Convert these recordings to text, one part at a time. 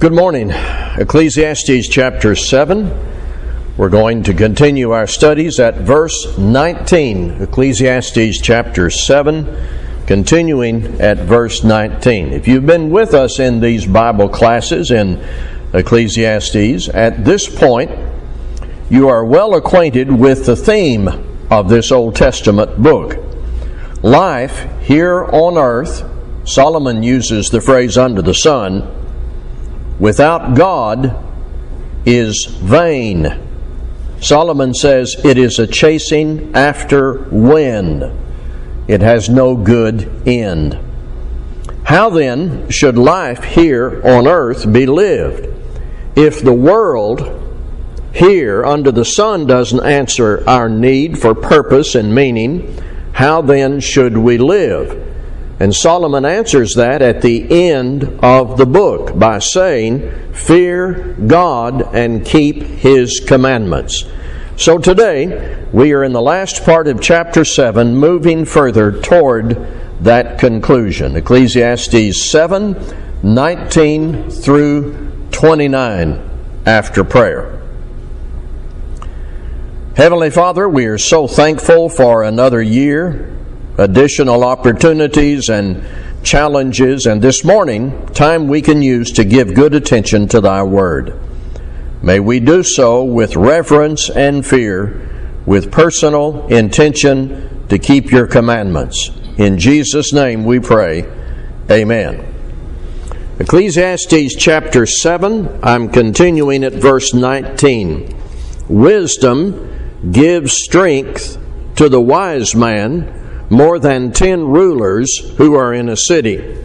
Good morning. Ecclesiastes chapter 7. We're going to continue our studies at verse 19. Ecclesiastes chapter 7, continuing at verse 19. If you've been with us in these Bible classes in Ecclesiastes, at this point, you are well acquainted with the theme of this Old Testament book. Life here on earth, Solomon uses the phrase under the sun, without God is vain. Solomon says it is a chasing after wind. It has no good end. How then should life here on earth be lived? If the world here under the sun doesn't answer our need for purpose and meaning, how then should we live? And Solomon answers that at the end of the book by saying, Fear God and keep His commandments. So today, we are in the last part of chapter 7, moving further toward that conclusion. Ecclesiastes 7 19 through 29 after prayer. Heavenly Father, we are so thankful for another year, additional opportunities and challenges, and this morning, time we can use to give good attention to Thy Word. May we do so with reverence and fear, with personal intention to keep Your commandments. In Jesus' name we pray. Amen. Ecclesiastes chapter 7, I'm continuing at verse 19. Wisdom gives strength to the wise man more than ten rulers who are in a city.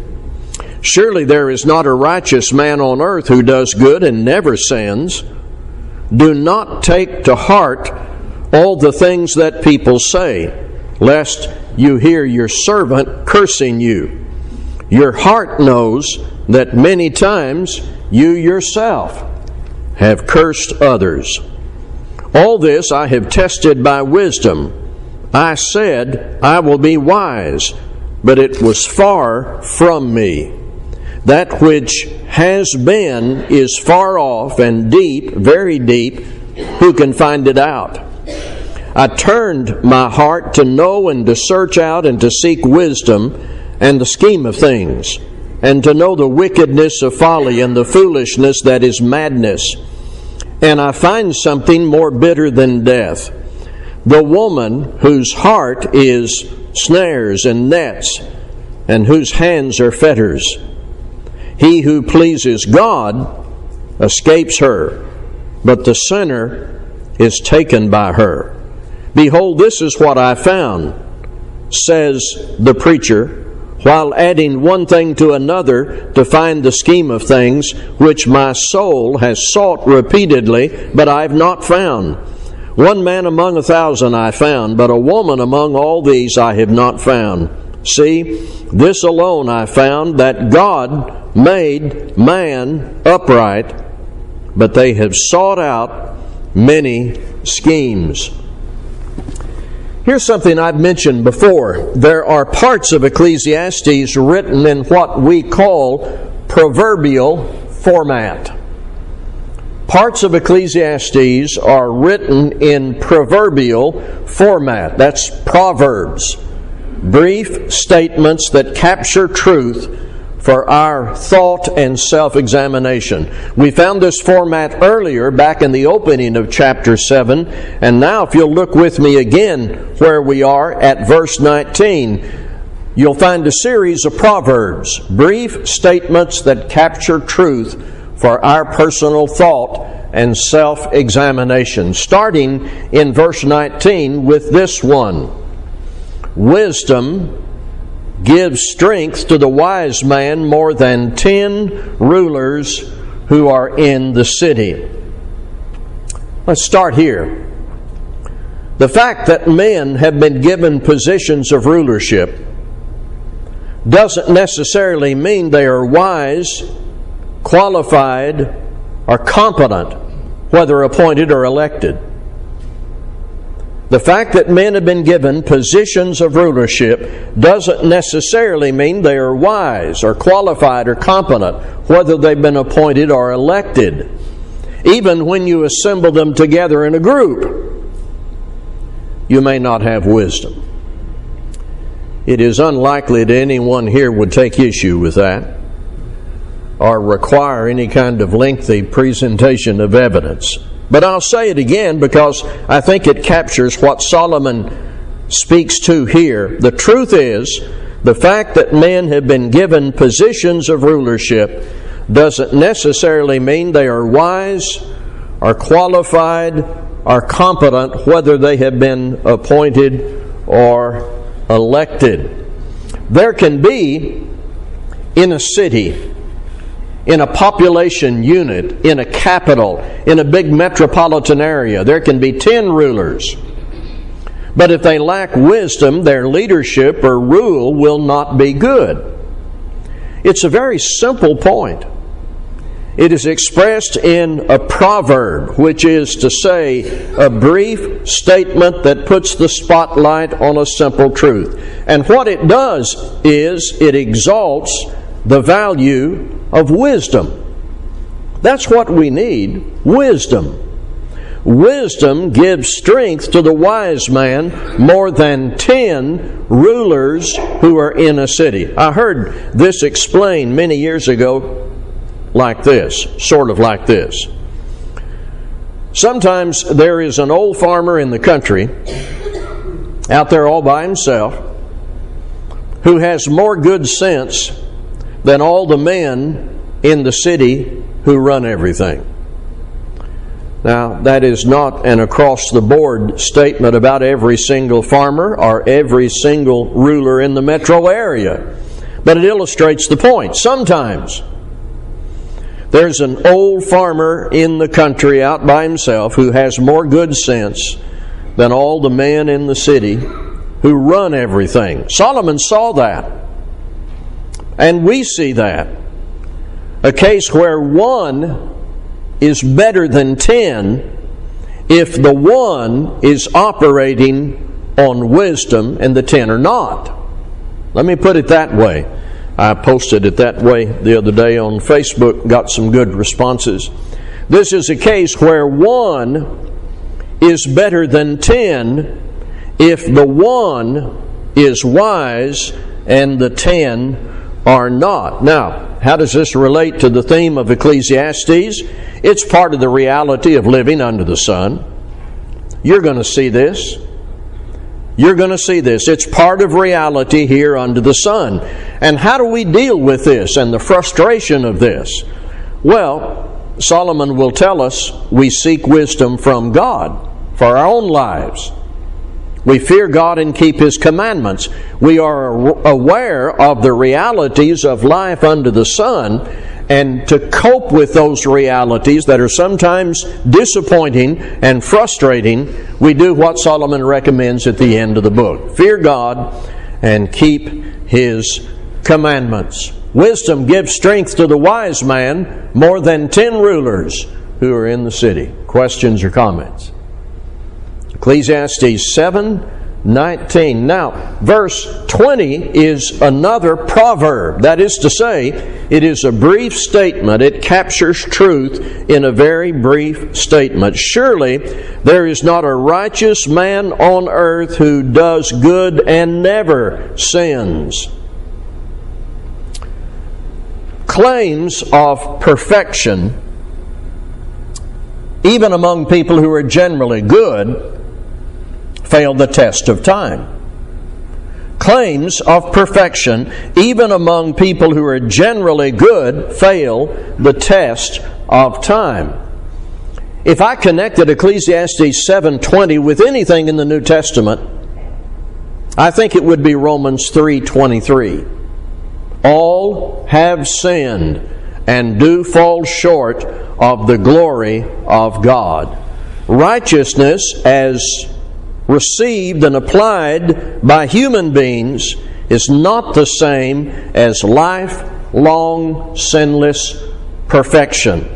Surely there is not a righteous man on earth who does good and never sins. Do not take to heart all the things that people say, lest you hear your servant cursing you. Your heart knows that many times you yourself have cursed others. All this I have tested by wisdom. I said, I will be wise, but it was far from me. That which has been is far off and deep, very deep. Who can find it out? I turned my heart to know and to search out and to seek wisdom and the scheme of things, and to know the wickedness of folly and the foolishness that is madness and I find something more bitter than death. The woman whose heart is snares and nets, and whose hands are fetters. He who pleases God escapes her, but the sinner is taken by her. Behold, this is what I found, says the preacher while adding one thing to another to find the scheme of things which my soul has sought repeatedly, but I have not found. One man among a thousand I found, but a woman among all these I have not found. See, this alone I found that God made man upright, but they have sought out many schemes. Here's something I've mentioned before. There are parts of Ecclesiastes written in what we call proverbial format. Parts of Ecclesiastes are written in proverbial format. That's proverbs, brief statements that capture truth for our thought and self examination. We found this format earlier back in the opening of chapter 7, and now if you'll look with me again where we are at verse 19, you'll find a series of proverbs, brief statements that capture truth for our personal thought and self examination. Starting in verse 19 with this one Wisdom gives strength to the wise man more than ten rulers who are in the city. Let's start here. The fact that men have been given positions of rulership doesn't necessarily mean they are wise, qualified, or competent, whether appointed or elected. The fact that men have been given positions of rulership doesn't necessarily mean they are wise or qualified or competent, whether they've been appointed or elected. Even when you assemble them together in a group, you may not have wisdom. It is unlikely that anyone here would take issue with that or require any kind of lengthy presentation of evidence. But I'll say it again because I think it captures what Solomon speaks to here. The truth is, the fact that men have been given positions of rulership doesn't necessarily mean they are wise or qualified or competent, whether they have been appointed or elected. There can be in a city in a population unit, in a capital, in a big metropolitan area. There can be 10 rulers. But if they lack wisdom, their leadership or rule will not be good. It's a very simple point. It is expressed in a proverb, which is to say, a brief statement that puts the spotlight on a simple truth. And what it does is it exalts the value of wisdom. That's what we need wisdom. Wisdom gives strength to the wise man more than ten rulers who are in a city. I heard this explained many years ago like this, sort of like this. Sometimes there is an old farmer in the country out there all by himself who has more good sense than all the men in the city who run everything. Now, that is not an across the board statement about every single farmer or every single ruler in the metro area, but it illustrates the point. Sometimes there's an old farmer in the country out by himself who has more good sense than all the men in the city who run everything. Solomon saw that. And we see that. A case where one is better than ten if the one is operating on wisdom and the ten are not. Let me put it that way. I posted it that way the other day on Facebook, got some good responses. This is a case where one is better than ten if the one is wise and the ten are not. Now, how does this relate to the theme of Ecclesiastes? It's part of the reality of living under the sun. You're going to see this. You're going to see this. It's part of reality here under the sun. And how do we deal with this and the frustration of this? Well, Solomon will tell us we seek wisdom from God for our own lives. We fear God and keep His commandments. We are aware of the realities of life under the sun, and to cope with those realities that are sometimes disappointing and frustrating, we do what Solomon recommends at the end of the book fear God and keep His commandments. Wisdom gives strength to the wise man more than ten rulers who are in the city. Questions or comments? Ecclesiastes 7 19. Now, verse 20 is another proverb. That is to say, it is a brief statement. It captures truth in a very brief statement. Surely there is not a righteous man on earth who does good and never sins. Claims of perfection, even among people who are generally good, fail the test of time. Claims of perfection, even among people who are generally good, fail the test of time. If I connected Ecclesiastes 7:20 with anything in the New Testament, I think it would be Romans 3:23. All have sinned and do fall short of the glory of God. Righteousness as received and applied by human beings is not the same as lifelong sinless perfection.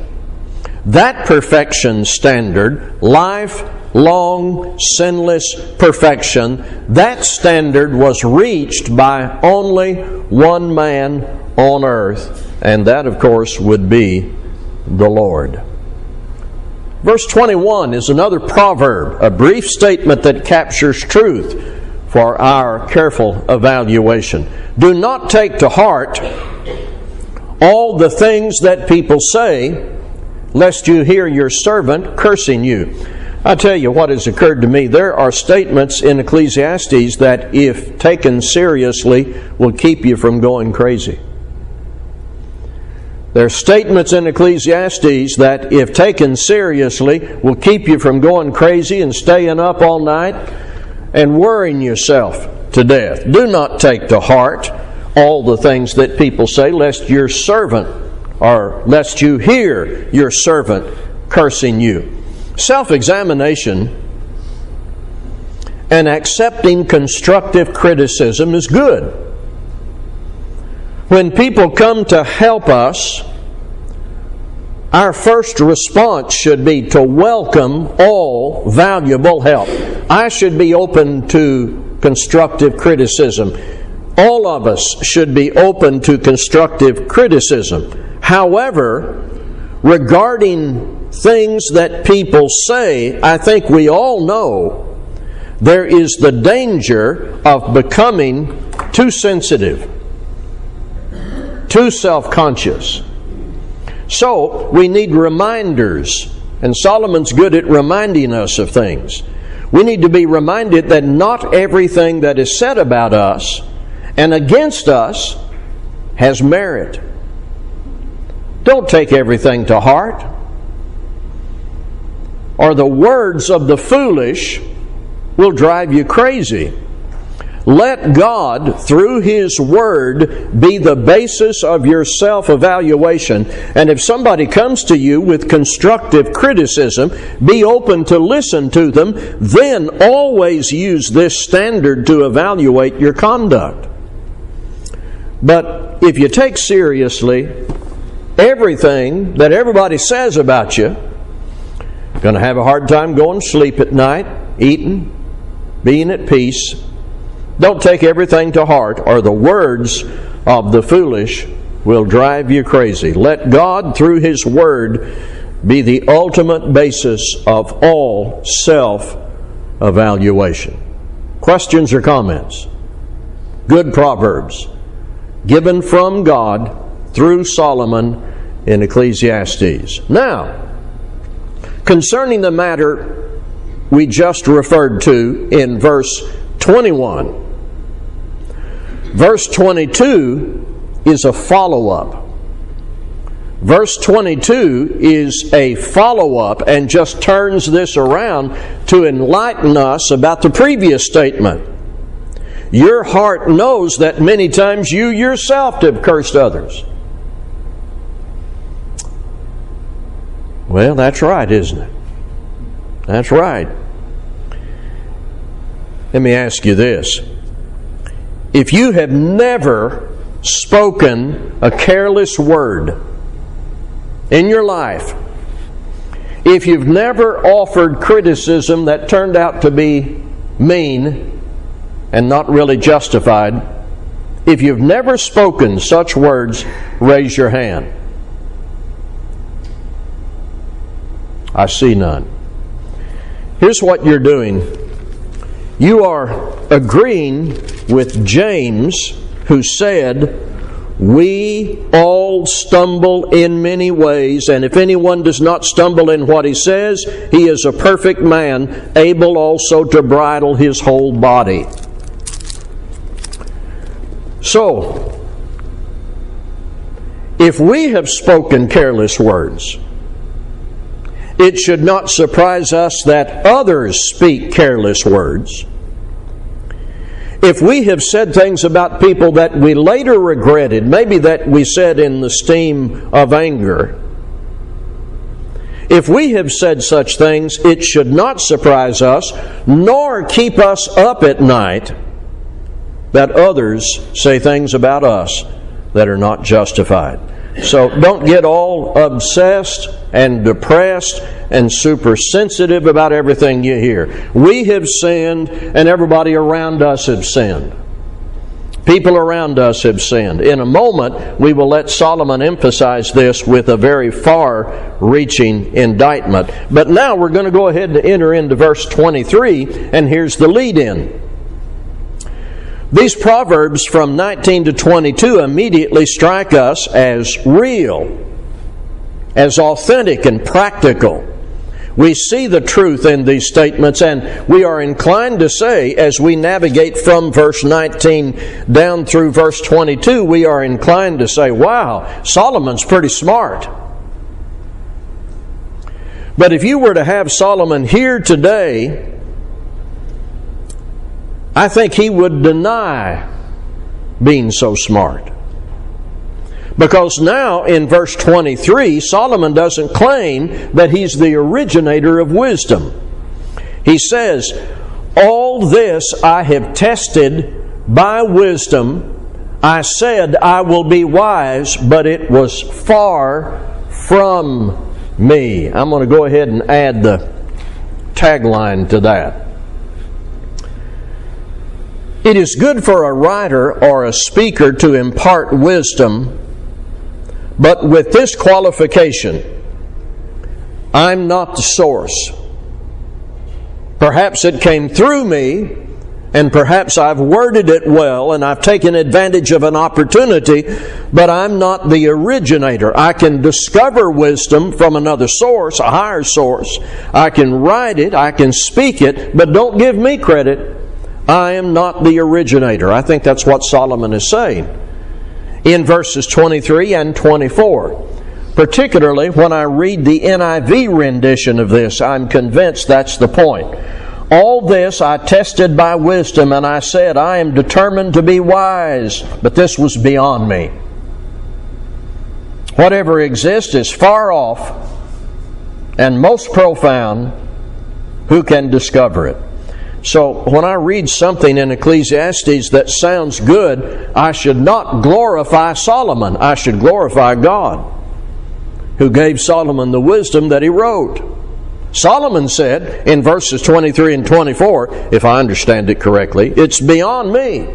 That perfection standard, life long, sinless perfection. That standard was reached by only one man on earth, and that, of course, would be the Lord. Verse 21 is another proverb, a brief statement that captures truth for our careful evaluation. Do not take to heart all the things that people say, lest you hear your servant cursing you. I tell you what has occurred to me. There are statements in Ecclesiastes that, if taken seriously, will keep you from going crazy. There are statements in Ecclesiastes that, if taken seriously, will keep you from going crazy and staying up all night and worrying yourself to death. Do not take to heart all the things that people say, lest your servant or lest you hear your servant cursing you. Self examination and accepting constructive criticism is good when people come to help us, our first response should be to welcome all valuable help. I should be open to constructive criticism. All of us should be open to constructive criticism. However, regarding things that people say, I think we all know there is the danger of becoming too sensitive too self conscious. So we need reminders, and Solomon's good at reminding us of things. We need to be reminded that not everything that is said about us and against us has merit. Don't take everything to heart, or the words of the foolish will drive you crazy. Let God, through His Word, be the basis of your self evaluation. And if somebody comes to you with constructive criticism, be open to listen to them. Then always use this standard to evaluate your conduct. But if you take seriously everything that everybody says about you, going to have a hard time going to sleep at night, eating, being at peace don't take everything to heart, or the words of the foolish will drive you crazy. Let God, through His Word, be the ultimate basis of all self evaluation. Questions or comments? Good Proverbs given from God through Solomon in Ecclesiastes. Now, concerning the matter we just referred to in verse 21. Verse 22 is a follow up. Verse 22 is a follow up and just turns this around to enlighten us about the previous statement. Your heart knows that many times you yourself have cursed others. Well, that's right, isn't it? That's right. Let me ask you this if you have never spoken a careless word in your life, if you've never offered criticism that turned out to be mean and not really justified, if you've never spoken such words, raise your hand. I see none. Here's what you're doing you are agreeing with James, who said, We all stumble in many ways, and if anyone does not stumble in what he says, he is a perfect man, able also to bridle his whole body. So, if we have spoken careless words, it should not surprise us that others speak careless words. If we have said things about people that we later regretted, maybe that we said in the steam of anger, if we have said such things, it should not surprise us, nor keep us up at night that others say things about us that are not justified. So don't get all obsessed and depressed and super sensitive about everything you hear. We have sinned, and everybody around us have sinned. People around us have sinned. In a moment, we will let Solomon emphasize this with a very far reaching indictment. But now we're going to go ahead and enter into verse 23, and here's the lead in. These proverbs from 19 to 22 immediately strike us as real, as authentic and practical. We see the truth in these statements, and we are inclined to say, as we navigate from verse 19 down through verse 22, we are inclined to say, wow, Solomon's pretty smart. But if you were to have Solomon here today, I think he would deny being so smart. Because now in verse 23, Solomon doesn't claim that he's the originator of wisdom. He says, All this I have tested by wisdom. I said, I will be wise, but it was far from me. I'm going to go ahead and add the tagline to that. It is good for a writer or a speaker to impart wisdom, but with this qualification I'm not the source. Perhaps it came through me, and perhaps I've worded it well and I've taken advantage of an opportunity, but I'm not the originator. I can discover wisdom from another source, a higher source. I can write it, I can speak it, but don't give me credit. I am not the originator. I think that's what Solomon is saying in verses 23 and 24. Particularly when I read the NIV rendition of this, I'm convinced that's the point. All this I tested by wisdom, and I said, I am determined to be wise, but this was beyond me. Whatever exists is far off and most profound. Who can discover it? So when I read something in Ecclesiastes that sounds good, I should not glorify Solomon. I should glorify God, who gave Solomon the wisdom that he wrote. Solomon said in verses 23 and 24, if I understand it correctly, it's beyond me.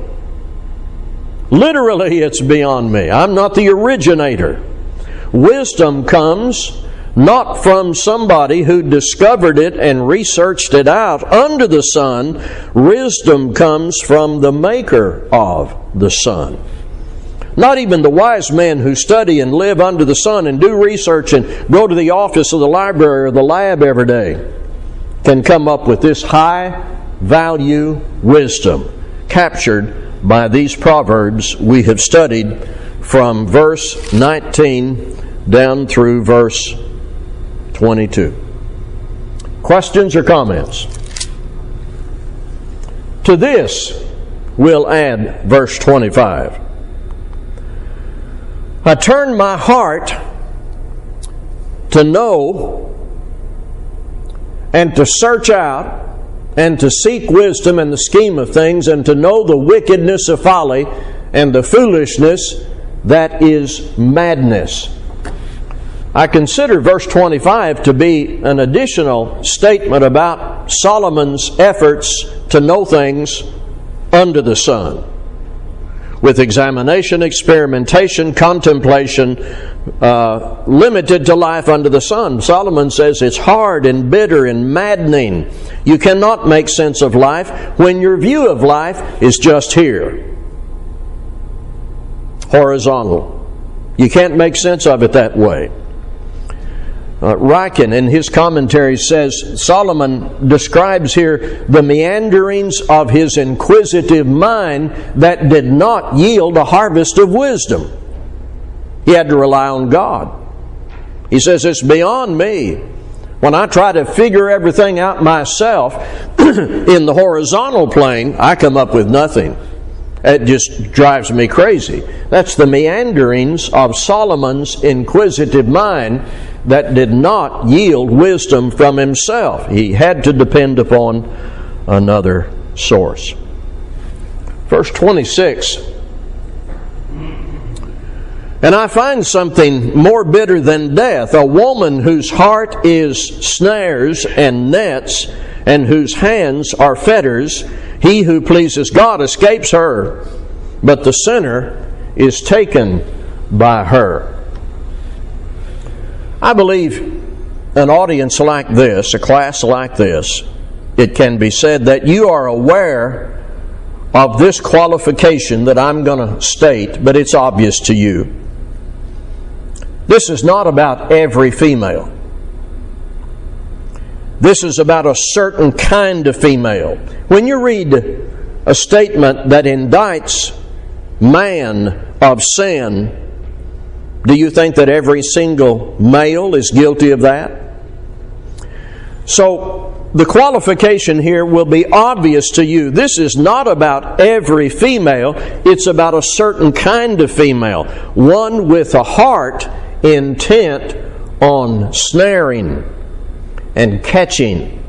Literally, it's beyond me. I'm not the originator. Wisdom comes not from somebody who discovered it and researched it out under the sun. Wisdom comes from the maker of the sun. Not even the wise men who study and live under the sun and do research and go to the office of the library or the lab every day can come up with this high value wisdom captured by these proverbs we have studied from verse 19 down through verse 22. Questions or comments? To this, we'll add verse 25. I turn my heart to know and to search out and to seek wisdom in the scheme of things and to know the wickedness of folly and the foolishness that is madness. I consider verse 25 to be an additional statement about Solomon's efforts to know things under the sun. With examination, experimentation, contemplation, uh, limited to life under the sun. Solomon says it's hard and bitter and maddening. You cannot make sense of life when your view of life is just here horizontal. You can't make sense of it that way. Uh, in his commentary, says Solomon describes here the meanderings of his inquisitive mind that did not yield a harvest of wisdom. He had to rely on God. He says, It's beyond me. When I try to figure everything out myself in the horizontal plane, I come up with nothing. It just drives me crazy. That's the meanderings of Solomon's inquisitive mind that did not yield wisdom from himself. He had to depend upon another source. Verse 26 And I find something more bitter than death a woman whose heart is snares and nets, and whose hands are fetters. He who pleases God escapes her, but the sinner is taken by her. I believe an audience like this, a class like this, it can be said that you are aware of this qualification that I'm going to state, but it's obvious to you. This is not about every female. This is about a certain kind of female. When you read a statement that indicts man of sin, do you think that every single male is guilty of that? So, the qualification here will be obvious to you. This is not about every female, it's about a certain kind of female, one with a heart intent on snaring and catching.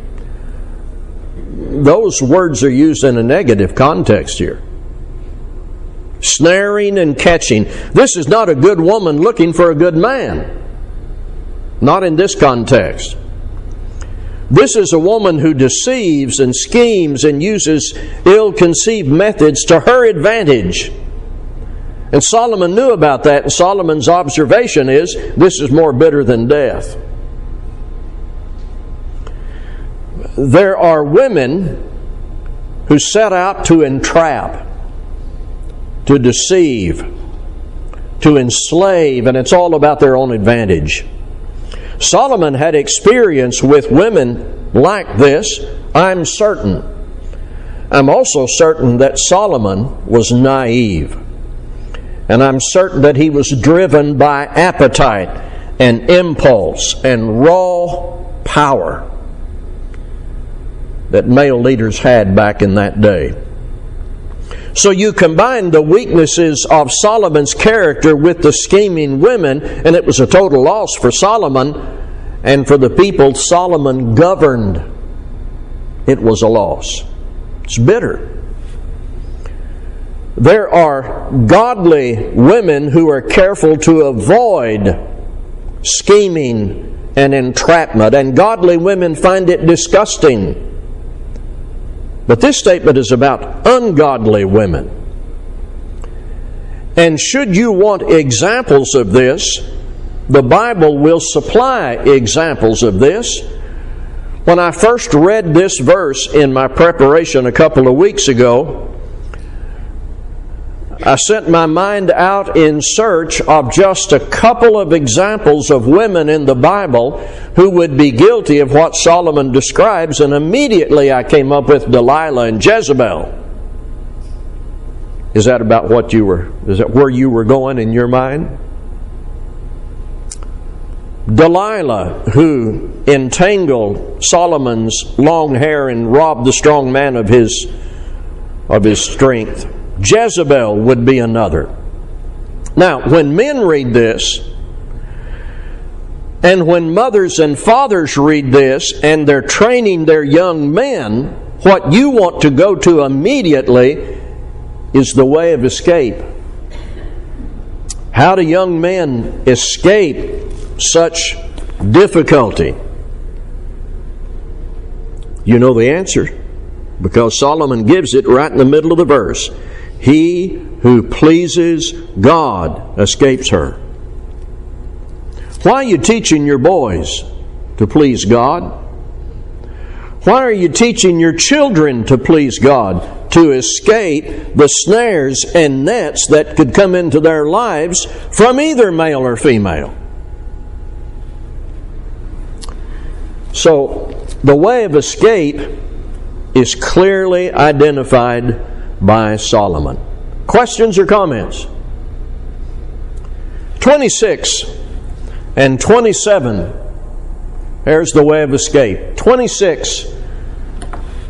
Those words are used in a negative context here. Snaring and catching. This is not a good woman looking for a good man. Not in this context. This is a woman who deceives and schemes and uses ill conceived methods to her advantage and Solomon knew about that, and Solomon's observation is this is more bitter than death. There are women who set out to entrap, to deceive, to enslave, and it's all about their own advantage. Solomon had experience with women like this, I'm certain. I'm also certain that Solomon was naive. And I'm certain that he was driven by appetite and impulse and raw power that male leaders had back in that day. So you combine the weaknesses of Solomon's character with the scheming women, and it was a total loss for Solomon and for the people Solomon governed. It was a loss. It's bitter. There are godly women who are careful to avoid scheming and entrapment, and godly women find it disgusting. But this statement is about ungodly women. And should you want examples of this, the Bible will supply examples of this. When I first read this verse in my preparation a couple of weeks ago, I sent my mind out in search of just a couple of examples of women in the Bible who would be guilty of what Solomon describes, and immediately I came up with Delilah and Jezebel. Is that about what you were, is that where you were going in your mind? Delilah, who entangled Solomon's long hair and robbed the strong man of his, of his strength. Jezebel would be another. Now, when men read this, and when mothers and fathers read this and they're training their young men, what you want to go to immediately is the way of escape. How do young men escape such difficulty? You know the answer because Solomon gives it right in the middle of the verse. He who pleases God escapes her. Why are you teaching your boys to please God? Why are you teaching your children to please God, to escape the snares and nets that could come into their lives from either male or female? So, the way of escape is clearly identified by Solomon. Questions or comments? 26 and 27. There's the way of escape. 26.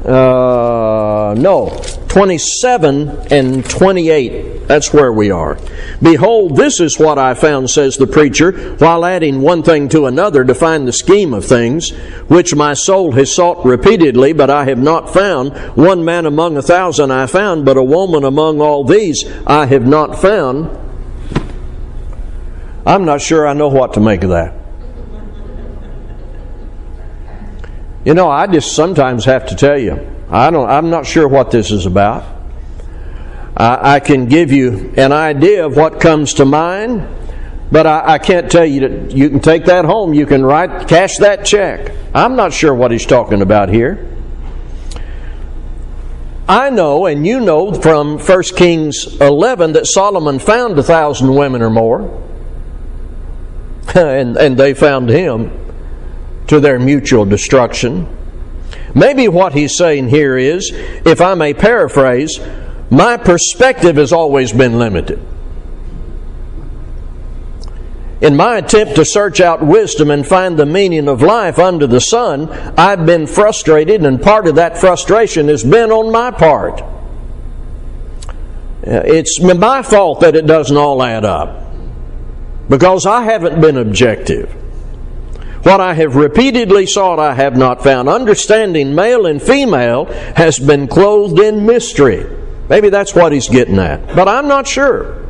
Uh, no, 27 and 28. That's where we are. Behold, this is what I found, says the preacher, while adding one thing to another to find the scheme of things, which my soul has sought repeatedly, but I have not found. One man among a thousand I found, but a woman among all these I have not found. I'm not sure I know what to make of that. You know, I just sometimes have to tell you, I don't, I'm not sure what this is about. I, I can give you an idea of what comes to mind, but I, I can't tell you that you can take that home, you can write, cash that check. I'm not sure what he's talking about here. I know, and you know from 1 Kings 11 that Solomon found a thousand women or more, and, and they found him to their mutual destruction. Maybe what he's saying here is, if I may paraphrase, my perspective has always been limited. In my attempt to search out wisdom and find the meaning of life under the sun, I've been frustrated, and part of that frustration has been on my part. Uh, it's my fault that it doesn't all add up because I haven't been objective. What I have repeatedly sought, I have not found. Understanding male and female has been clothed in mystery. Maybe that's what he's getting at, but I'm not sure.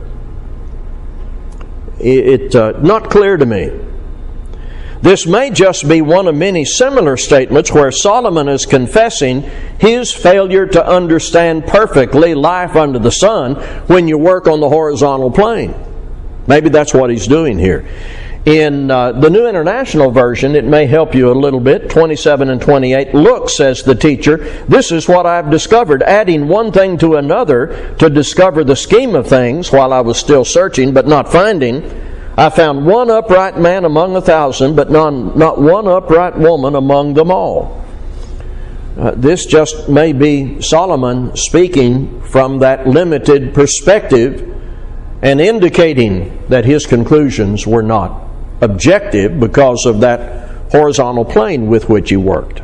It's it, uh, not clear to me. This may just be one of many similar statements where Solomon is confessing his failure to understand perfectly life under the sun when you work on the horizontal plane. Maybe that's what he's doing here. In uh, the New International Version, it may help you a little bit. 27 and 28. Look, says the teacher, this is what I've discovered. Adding one thing to another to discover the scheme of things while I was still searching but not finding. I found one upright man among a thousand, but not, not one upright woman among them all. Uh, this just may be Solomon speaking from that limited perspective and indicating that his conclusions were not objective because of that horizontal plane with which he worked.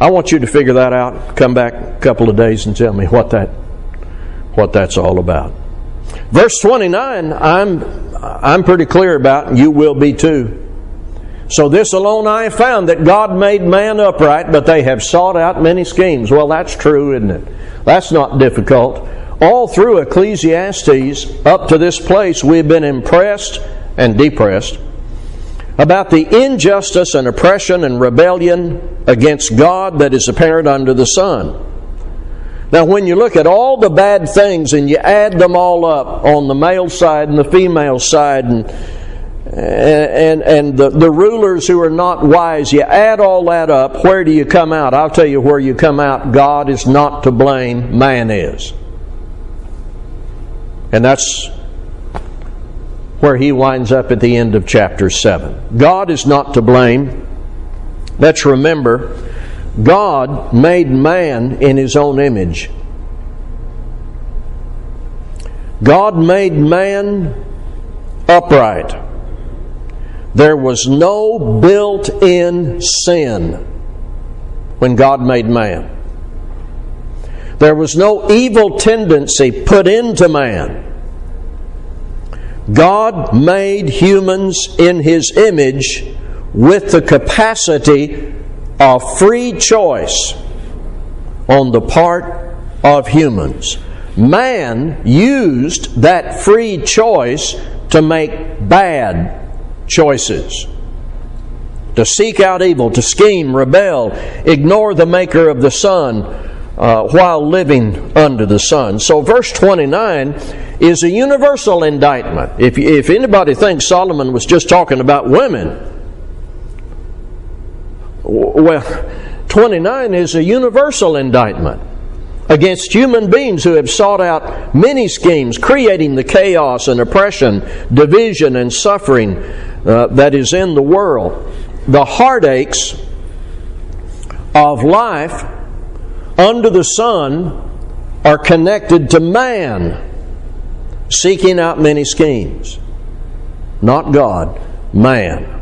I want you to figure that out. Come back a couple of days and tell me what that what that's all about. Verse 29, I'm I'm pretty clear about, you will be too. So this alone I have found that God made man upright, but they have sought out many schemes. Well, that's true, isn't it? That's not difficult. All through Ecclesiastes, up to this place, we've been impressed and depressed about the injustice and oppression and rebellion against God that is apparent under the sun. Now, when you look at all the bad things and you add them all up on the male side and the female side and and, and the, the rulers who are not wise, you add all that up, where do you come out? I'll tell you where you come out. God is not to blame, man is. And that's where he winds up at the end of chapter 7. God is not to blame. Let's remember, God made man in his own image. God made man upright. There was no built in sin when God made man. There was no evil tendency put into man. God made humans in His image with the capacity of free choice on the part of humans. Man used that free choice to make bad choices. To seek out evil, to scheme, rebel, ignore the maker of the sun uh, while living under the sun. So, verse 29 is a universal indictment. If, if anybody thinks Solomon was just talking about women, well, 29 is a universal indictment against human beings who have sought out many schemes, creating the chaos and oppression, division, and suffering uh, that is in the world. The heartaches of life under the sun are connected to man seeking out many schemes. Not God, man.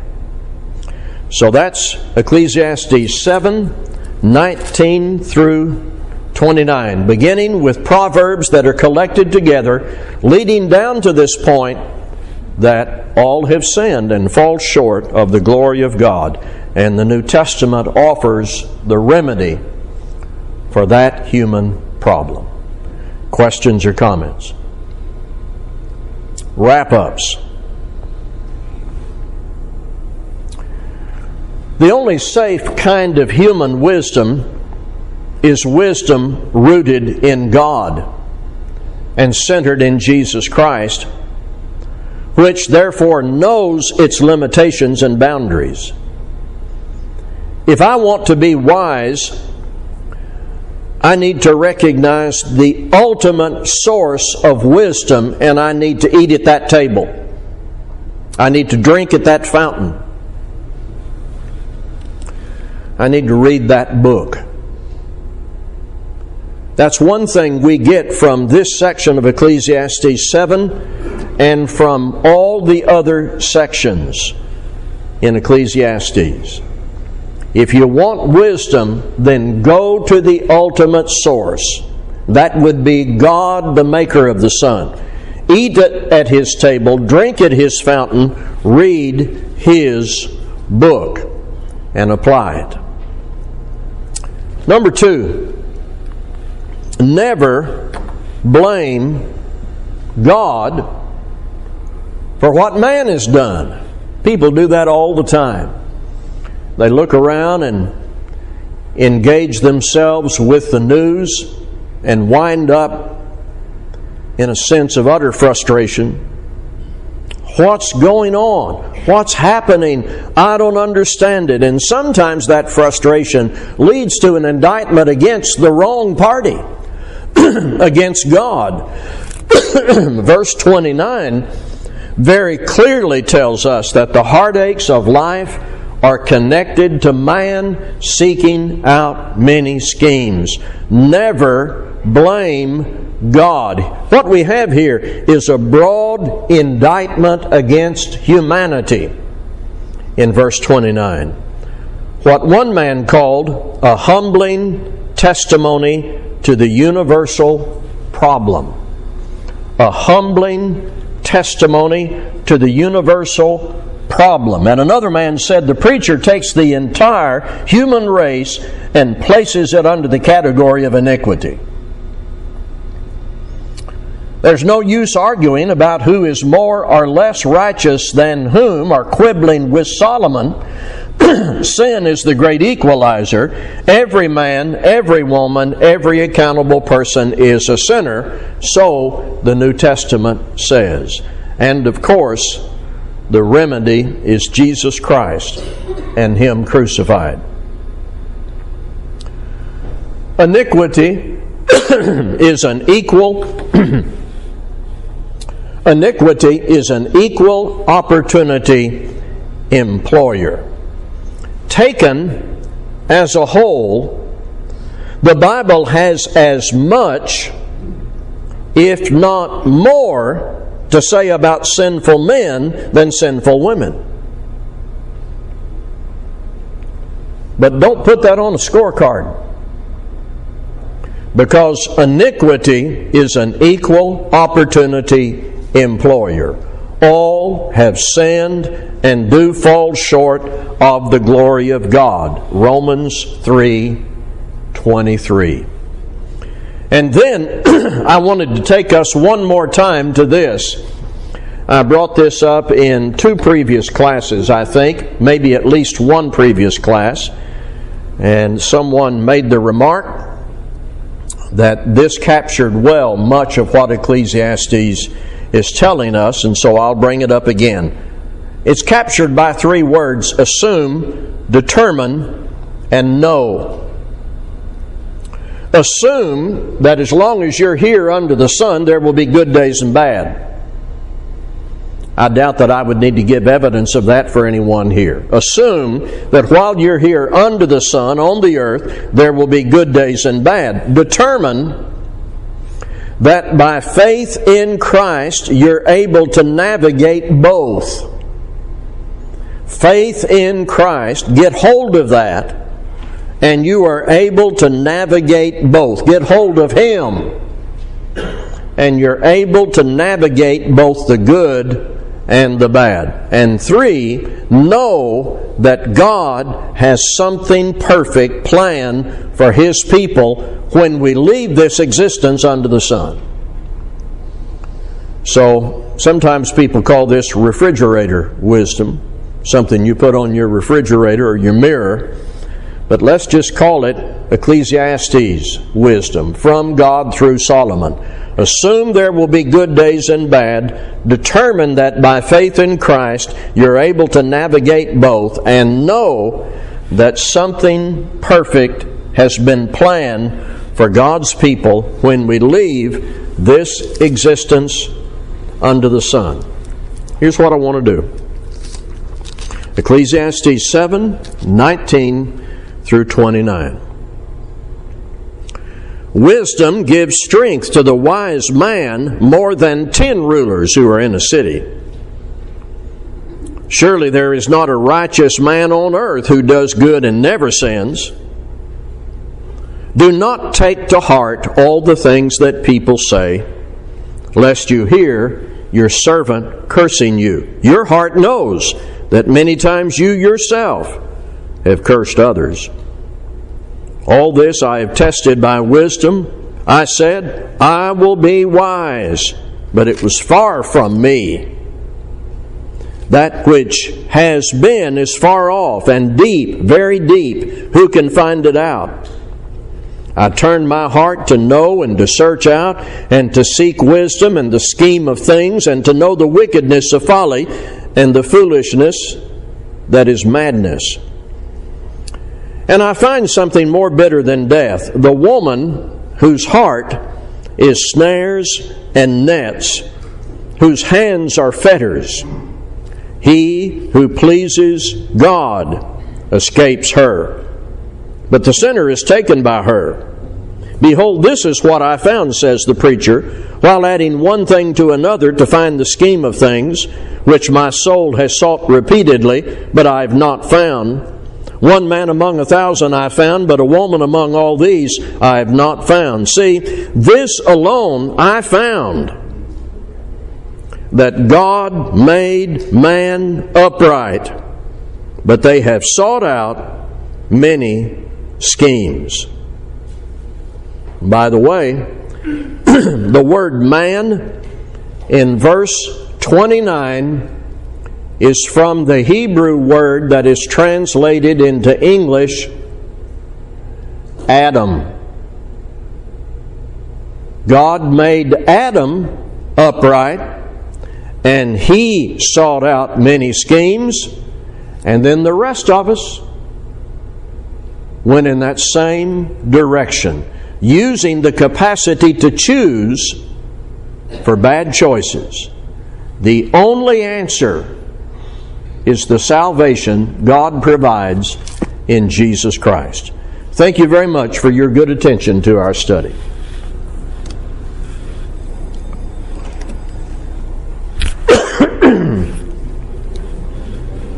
So that's Ecclesiastes 7 19 through 29, beginning with proverbs that are collected together, leading down to this point that all have sinned and fall short of the glory of God. And the New Testament offers the remedy for that human problem. Questions or comments? Wrap ups. The only safe kind of human wisdom is wisdom rooted in God and centered in Jesus Christ, which therefore knows its limitations and boundaries. If I want to be wise, I need to recognize the ultimate source of wisdom and I need to eat at that table. I need to drink at that fountain. I need to read that book. That's one thing we get from this section of Ecclesiastes 7 and from all the other sections in Ecclesiastes. If you want wisdom, then go to the ultimate source. That would be God, the maker of the sun. Eat at his table, drink at his fountain, read his book, and apply it. Number two, never blame God for what man has done. People do that all the time. They look around and engage themselves with the news and wind up in a sense of utter frustration. What's going on? What's happening? I don't understand it. And sometimes that frustration leads to an indictment against the wrong party. against God. Verse 29 very clearly tells us that the heartaches of life are connected to man seeking out many schemes. Never blame God. What we have here is a broad indictment against humanity in verse 29. What one man called a humbling testimony to the universal problem. A humbling testimony to the universal problem. And another man said the preacher takes the entire human race and places it under the category of iniquity. There's no use arguing about who is more or less righteous than whom, or quibbling with Solomon sin is the great equalizer. Every man, every woman, every accountable person is a sinner, so the New Testament says. And of course, the remedy is Jesus Christ and Him crucified. Iniquity is an equal iniquity is an equal opportunity employer taken as a whole, the Bible has as much, if not more, to say about sinful men than sinful women. But don't put that on a scorecard. Because iniquity is an equal opportunity employer. All have sinned and do fall short of the glory of God. Romans 3 23. And then I wanted to take us one more time to this. I brought this up in two previous classes, I think, maybe at least one previous class. And someone made the remark that this captured well much of what Ecclesiastes is telling us, and so I'll bring it up again. It's captured by three words assume, determine, and know. Assume that as long as you're here under the sun, there will be good days and bad. I doubt that I would need to give evidence of that for anyone here. Assume that while you're here under the sun, on the earth, there will be good days and bad. Determine that by faith in Christ you're able to navigate both. Faith in Christ, get hold of that, and you are able to navigate both. Get hold of Him, and you're able to navigate both the good and the bad. And three, know that God has something perfect planned for His people when we leave this existence under the sun. So sometimes people call this refrigerator wisdom. something you put on your refrigerator or your mirror, but let's just call it Ecclesiastes wisdom from God through Solomon. Assume there will be good days and bad. Determine that by faith in Christ you're able to navigate both and know that something perfect has been planned for God's people when we leave this existence under the sun. Here's what I want to do Ecclesiastes 7 19 through 29. Wisdom gives strength to the wise man more than ten rulers who are in a city. Surely there is not a righteous man on earth who does good and never sins. Do not take to heart all the things that people say, lest you hear your servant cursing you. Your heart knows that many times you yourself have cursed others. All this I have tested by wisdom. I said, I will be wise, but it was far from me. That which has been is far off and deep, very deep. Who can find it out? I turned my heart to know and to search out and to seek wisdom and the scheme of things and to know the wickedness of folly and the foolishness that is madness. And I find something more bitter than death the woman whose heart is snares and nets, whose hands are fetters. He who pleases God escapes her, but the sinner is taken by her. Behold, this is what I found, says the preacher, while adding one thing to another to find the scheme of things, which my soul has sought repeatedly, but I have not found. One man among a thousand I found, but a woman among all these I have not found. See, this alone I found that God made man upright, but they have sought out many schemes. By the way, the word man in verse 29 is from the Hebrew word that is translated into English Adam. God made Adam upright, and he sought out many schemes, and then the rest of us went in that same direction using the capacity to choose for bad choices. The only answer is the salvation God provides in Jesus Christ. Thank you very much for your good attention to our study.